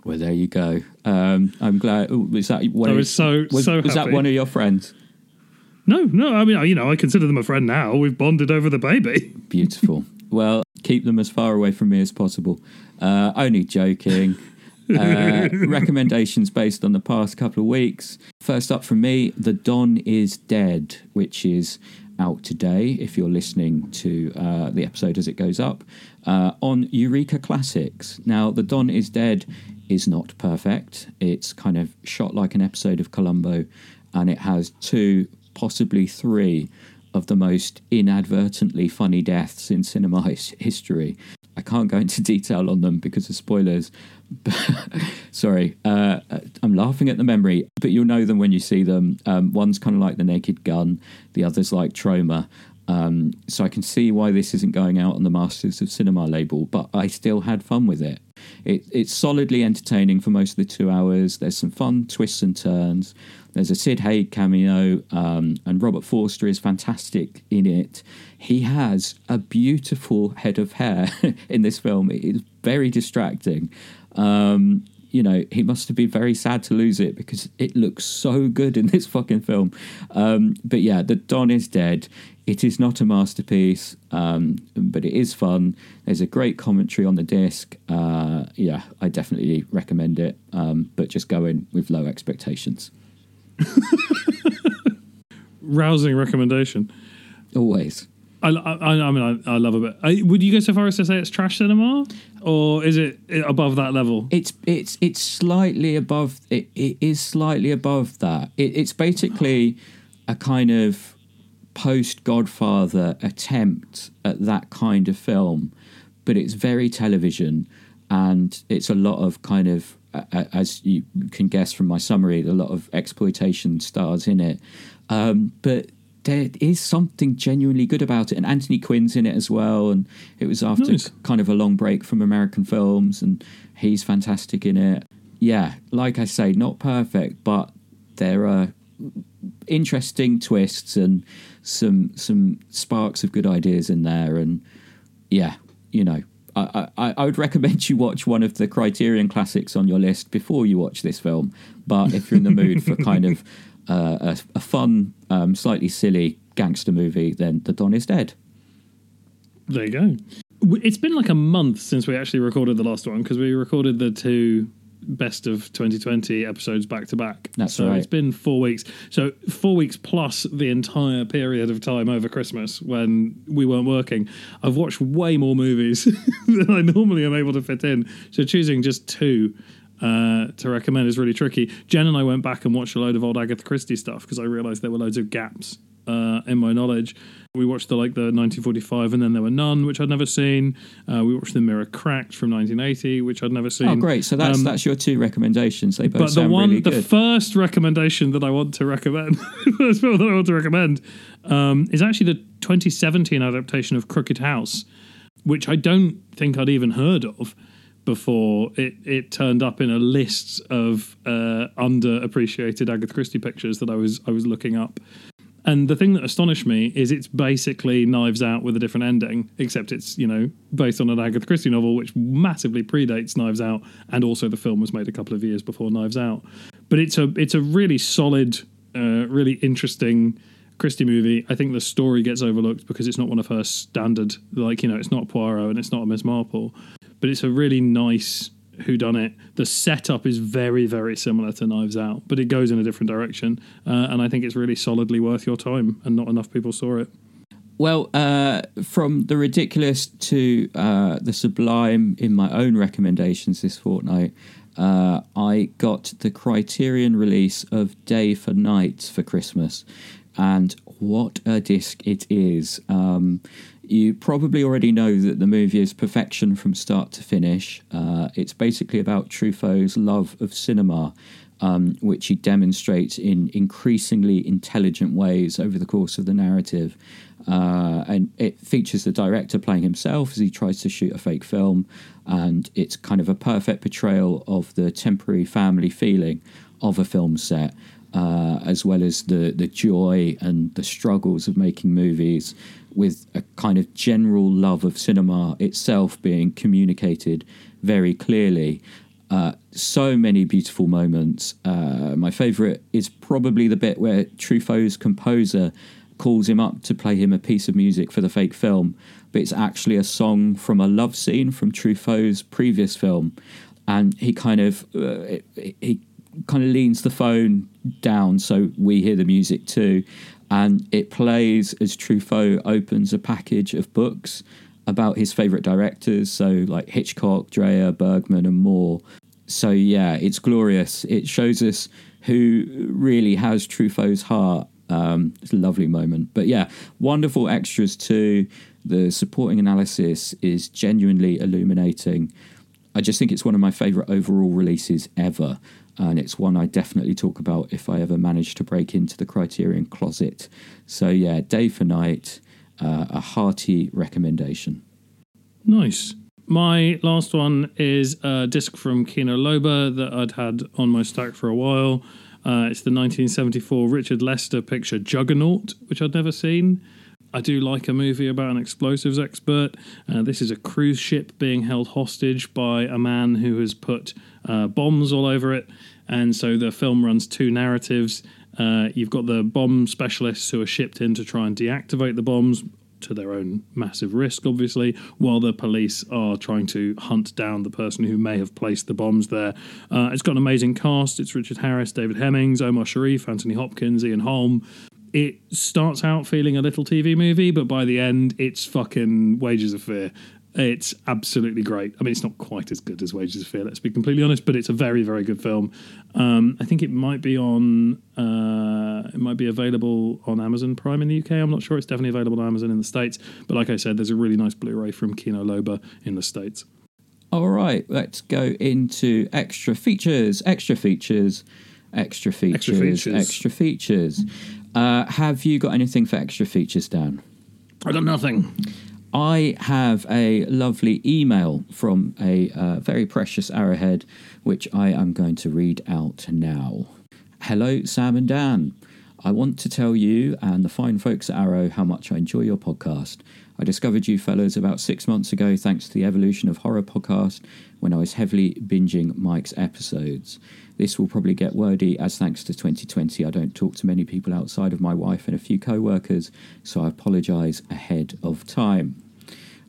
well, there you go. Um, I'm glad. ooh, Was that one?
I
of-
was so-
was,
so
was that one of your friends?
No, no. I mean, you know, I consider them a friend now. We've bonded over the baby.
Beautiful. well, keep them as far away from me as possible. Uh, only joking. uh, recommendations based on the past couple of weeks. First up from me, The Don is Dead, which is out today if you're listening to uh, the episode as it goes up uh, on Eureka Classics. Now, The Don is Dead is not perfect. It's kind of shot like an episode of Columbo, and it has two, possibly three, of the most inadvertently funny deaths in cinema history. I can't go into detail on them because of spoilers. Sorry, uh, I'm laughing at the memory, but you'll know them when you see them. Um, one's kind of like the Naked Gun, the other's like Troma. Um, so I can see why this isn't going out on the Masters of Cinema label, but I still had fun with it. it. It's solidly entertaining for most of the two hours. There's some fun twists and turns. There's a Sid Haig cameo, um, and Robert Forster is fantastic in it. He has a beautiful head of hair in this film. It is very distracting. Um, you know, he must have been very sad to lose it because it looks so good in this fucking film. Um, but yeah, the Don is dead. It is not a masterpiece, um, but it is fun. There's a great commentary on the disc. Uh, yeah, I definitely recommend it, um, but just go in with low expectations.
Rousing recommendation.
Always.
I, I, I mean, I, I love it. I, would you go so far as to say it's trash cinema, or is it above that level?
It's it's it's slightly above. It, it is slightly above that. It, it's basically a kind of post Godfather attempt at that kind of film, but it's very television, and it's a lot of kind of as you can guess from my summary, a lot of exploitation stars in it. Um, but there is something genuinely good about it. And Anthony Quinn's in it as well. And it was after nice. kind of a long break from American films, and he's fantastic in it. Yeah, like I say, not perfect, but there are interesting twists and some some sparks of good ideas in there. And yeah, you know, I, I, I, would recommend you watch one of the Criterion classics on your list before you watch this film. But if you're in the mood for kind of uh, a, a, fun, um, slightly silly gangster movie, then The Don is Dead.
There you go. It's been like a month since we actually recorded the last one because we recorded the two best of 2020 episodes back to back.
That's
so
right.
It's been four weeks. So four weeks plus the entire period of time over Christmas when we weren't working. I've watched way more movies than I normally am able to fit in. So choosing just two uh, to recommend is really tricky. Jen and I went back and watched a load of old Agatha Christie stuff because I realised there were loads of gaps uh, in my knowledge. We watched the like the 1945, and then there were none, which I'd never seen. Uh, we watched the Mirror Cracked from 1980, which I'd never seen.
Oh, great! So that's um, that's your two recommendations. They both
but the
one,
really
the
first recommendation that I want to recommend, first film that I want to recommend, um, is actually the 2017 adaptation of Crooked House, which I don't think I'd even heard of before it, it turned up in a list of uh, underappreciated Agatha Christie pictures that I was I was looking up. And the thing that astonished me is it's basically Knives Out with a different ending, except it's you know based on an Agatha Christie novel, which massively predates Knives Out, and also the film was made a couple of years before Knives Out. But it's a it's a really solid, uh, really interesting Christie movie. I think the story gets overlooked because it's not one of her standard, like you know, it's not Poirot and it's not a Miss Marple but it's a really nice who done it. The setup is very, very similar to Knives Out, but it goes in a different direction, uh, and I think it's really solidly worth your time. And not enough people saw it.
Well, uh, from the ridiculous to uh, the sublime in my own recommendations this fortnight, uh, I got the Criterion release of Day for Night for Christmas, and what a disc it is! Um, you probably already know that the movie is perfection from start to finish. Uh, it's basically about Truffaut's love of cinema, um, which he demonstrates in increasingly intelligent ways over the course of the narrative. Uh, and it features the director playing himself as he tries to shoot a fake film. And it's kind of a perfect portrayal of the temporary family feeling of a film set uh, as well as the the joy and the struggles of making movies, with a kind of general love of cinema itself being communicated very clearly. Uh, so many beautiful moments. Uh, my favourite is probably the bit where Truffaut's composer calls him up to play him a piece of music for the fake film, but it's actually a song from a love scene from Truffaut's previous film, and he kind of uh, he kind of leans the phone down so we hear the music too, and it plays as Truffaut opens a package of books about his favorite directors, so like Hitchcock, Dreyer, Bergman, and more. So yeah, it's glorious. It shows us who really has Truffaut's heart. Um, it's a lovely moment. But yeah, wonderful extras too. The supporting analysis is genuinely illuminating. I just think it's one of my favourite overall releases ever. And it's one I definitely talk about if I ever manage to break into the Criterion closet. So, yeah, day for night, uh, a hearty recommendation.
Nice. My last one is a disc from Kino Lorber that I'd had on my stack for a while. Uh, it's the 1974 Richard Lester picture Juggernaut, which I'd never seen. I do like a movie about an explosives expert. Uh, this is a cruise ship being held hostage by a man who has put uh, bombs all over it. And so the film runs two narratives. Uh, you've got the bomb specialists who are shipped in to try and deactivate the bombs to their own massive risk, obviously, while the police are trying to hunt down the person who may have placed the bombs there. Uh, it's got an amazing cast. It's Richard Harris, David Hemmings, Omar Sharif, Anthony Hopkins, Ian Holm. It starts out feeling a little TV movie, but by the end, it's fucking Wages of Fear. It's absolutely great. I mean, it's not quite as good as Wages of Fear, let's be completely honest, but it's a very, very good film. Um, I think it might be on, uh, it might be available on Amazon Prime in the UK. I'm not sure. It's definitely available on Amazon in the States. But like I said, there's a really nice Blu ray from Kino Lorber in the States.
All right, let's go into extra features, extra features, extra features, extra features. Extra features. Uh, have you got anything for extra features, Dan?
I got nothing.
I have a lovely email from a uh, very precious arrowhead, which I am going to read out now. Hello, Sam and Dan. I want to tell you and the fine folks at Arrow how much I enjoy your podcast. I discovered you fellows about six months ago thanks to the Evolution of Horror podcast when I was heavily binging Mike's episodes. This will probably get wordy as thanks to 2020 I don't talk to many people outside of my wife and a few co workers, so I apologise ahead of time.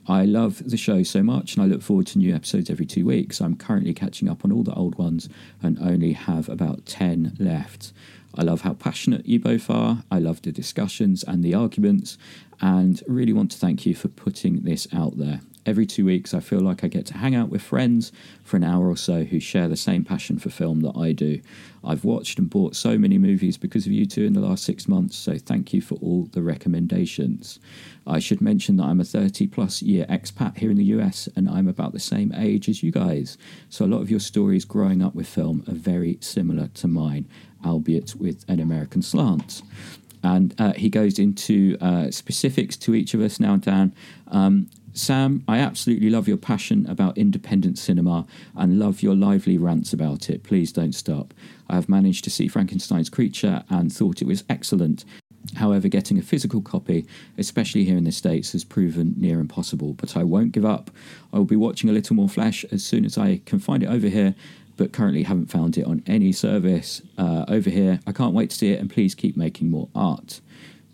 I love the show so much and I look forward to new episodes every two weeks. I'm currently catching up on all the old ones and only have about 10 left. I love how passionate you both are. I love the discussions and the arguments, and really want to thank you for putting this out there. Every two weeks, I feel like I get to hang out with friends for an hour or so who share the same passion for film that I do. I've watched and bought so many movies because of you two in the last six months, so thank you for all the recommendations. I should mention that I'm a 30 plus year expat here in the US and I'm about the same age as you guys, so a lot of your stories growing up with film are very similar to mine, albeit with an American slant and uh, he goes into uh, specifics to each of us now, Dan. Um, Sam, I absolutely love your passion about independent cinema and love your lively rants about it. Please don't stop. I have managed to see Frankenstein's Creature and thought it was excellent. However, getting a physical copy, especially here in the States, has proven near impossible. But I won't give up. I will be watching a little more Flesh as soon as I can find it over here, but currently haven't found it on any service uh, over here. I can't wait to see it, and please keep making more art.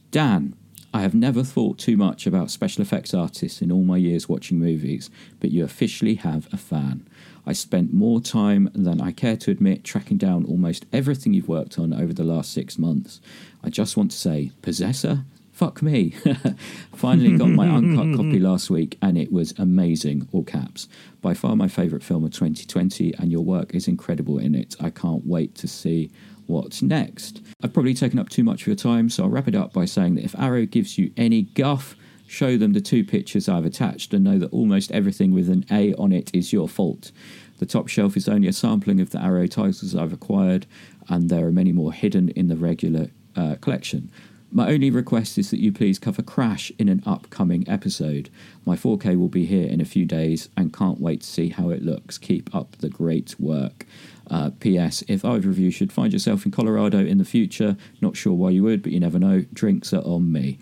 Dan, I have never thought too much about special effects artists in all my years watching movies, but you officially have a fan. I spent more time than I care to admit tracking down almost everything you've worked on over the last six months. I just want to say, Possessor? Fuck me. Finally got my uncut copy last week and it was amazing, all caps. By far my favourite film of 2020, and your work is incredible in it. I can't wait to see what's next. I've probably taken up too much of your time, so I'll wrap it up by saying that if Arrow gives you any guff, show them the two pictures I've attached and know that almost everything with an A on it is your fault. The top shelf is only a sampling of the Arrow titles I've acquired, and there are many more hidden in the regular uh, collection. My only request is that you please cover Crash in an upcoming episode. My 4K will be here in a few days and can't wait to see how it looks. Keep up the great work. Uh, P.S. If either of you should find yourself in Colorado in the future, not sure why you would, but you never know, drinks are on me.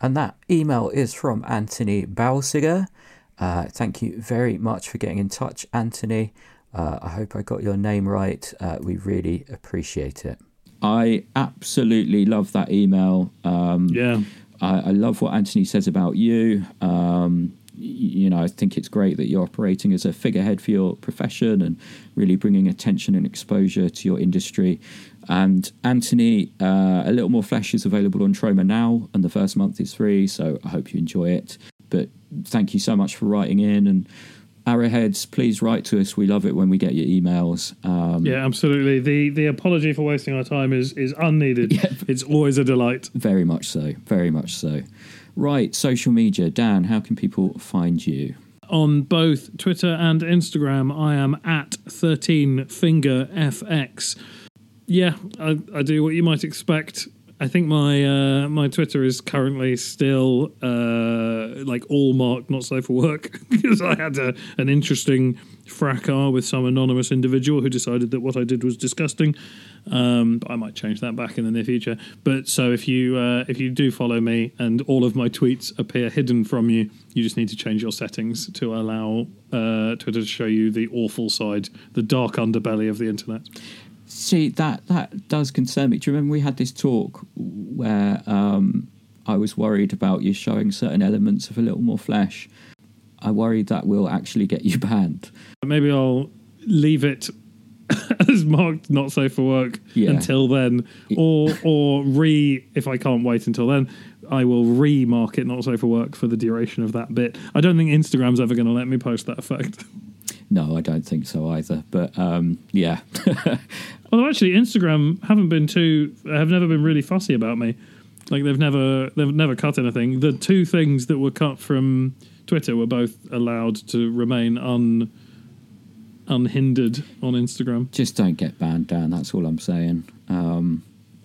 And that email is from Anthony Balsiger. Uh, thank you very much for getting in touch, Anthony. Uh, I hope I got your name right. Uh, we really appreciate it. I absolutely love that email. Um,
yeah.
I, I, love what Anthony says about you. Um, you know, I think it's great that you're operating as a figurehead for your profession and really bringing attention and exposure to your industry. And Anthony, uh, a little more flesh is available on Troma now, and the first month is free. So I hope you enjoy it. But thank you so much for writing in and Arrowheads, please write to us. We love it when we get your emails.
Um, yeah, absolutely. The the apology for wasting our time is is unneeded. Yeah. It's always a delight.
Very much so. Very much so. Right, social media. Dan, how can people find you?
On both Twitter and Instagram, I am at 13fingerfx. Yeah, I, I do what you might expect I think my uh, my Twitter is currently still uh, like all marked not safe for work because I had a, an interesting fracas with some anonymous individual who decided that what I did was disgusting. Um, I might change that back in the near future. But so if you uh, if you do follow me and all of my tweets appear hidden from you, you just need to change your settings to allow uh, Twitter to show you the awful side, the dark underbelly of the internet.
See that that does concern me. Do you remember we had this talk where um, I was worried about you showing certain elements of a little more flesh? I worry that will actually get you banned.
Maybe I'll leave it as marked not safe for work yeah. until then, or or re if I can't wait until then. I will re-mark it not safe for work for the duration of that bit. I don't think Instagram's ever going to let me post that effect.
No, I don't think so either. But um, yeah.
Although actually, Instagram haven't been too have never been really fussy about me. Like they've never they've never cut anything. The two things that were cut from Twitter were both allowed to remain un unhindered on Instagram.
Just don't get banned, Dan. That's all I'm saying. Um,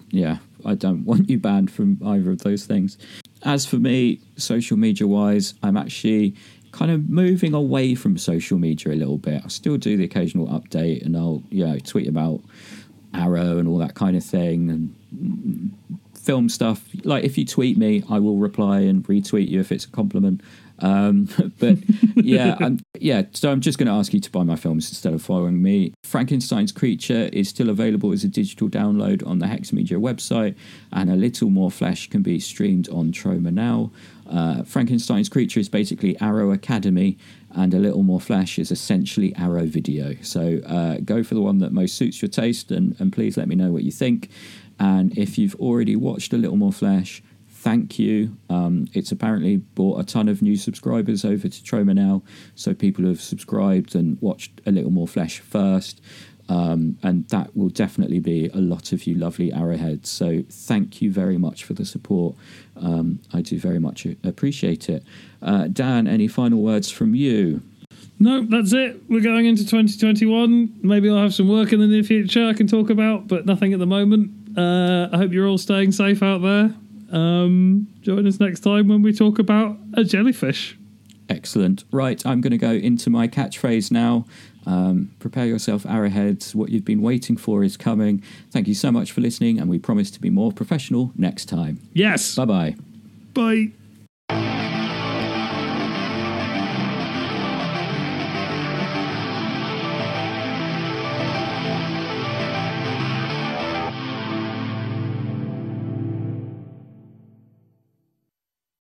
yeah, I don't want you banned from either of those things. As for me, social media wise, I'm actually kind of moving away from social media a little bit. I still do the occasional update and I'll, you know, tweet about Arrow and all that kind of thing and film stuff. Like if you tweet me, I will reply and retweet you if it's a compliment. Um, but yeah, I'm, yeah. So I'm just going to ask you to buy my films instead of following me. Frankenstein's Creature is still available as a digital download on the Hex Media website, and a little more flesh can be streamed on Troma now. Uh, Frankenstein's Creature is basically Arrow Academy, and A Little More Flesh is essentially Arrow Video. So uh, go for the one that most suits your taste, and, and please let me know what you think. And if you've already watched A Little More Flesh, thank you. Um, it's apparently brought a ton of new subscribers over to Troma now, so people have subscribed and watched A Little More Flesh first. Um, and that will definitely be a lot of you lovely arrowheads. So thank you very much for the support. Um, I do very much appreciate it. Uh, Dan, any final words from you?
No, that's it. We're going into 2021. Maybe I'll have some work in the near future I can talk about, but nothing at the moment. Uh, I hope you're all staying safe out there. Um, join us next time when we talk about a jellyfish.
Excellent. Right, I'm going to go into my catchphrase now. Um, prepare yourself, arrowheads. What you've been waiting for is coming. Thank you so much for listening, and we promise to be more professional next time.
Yes.
Bye-bye.
Bye.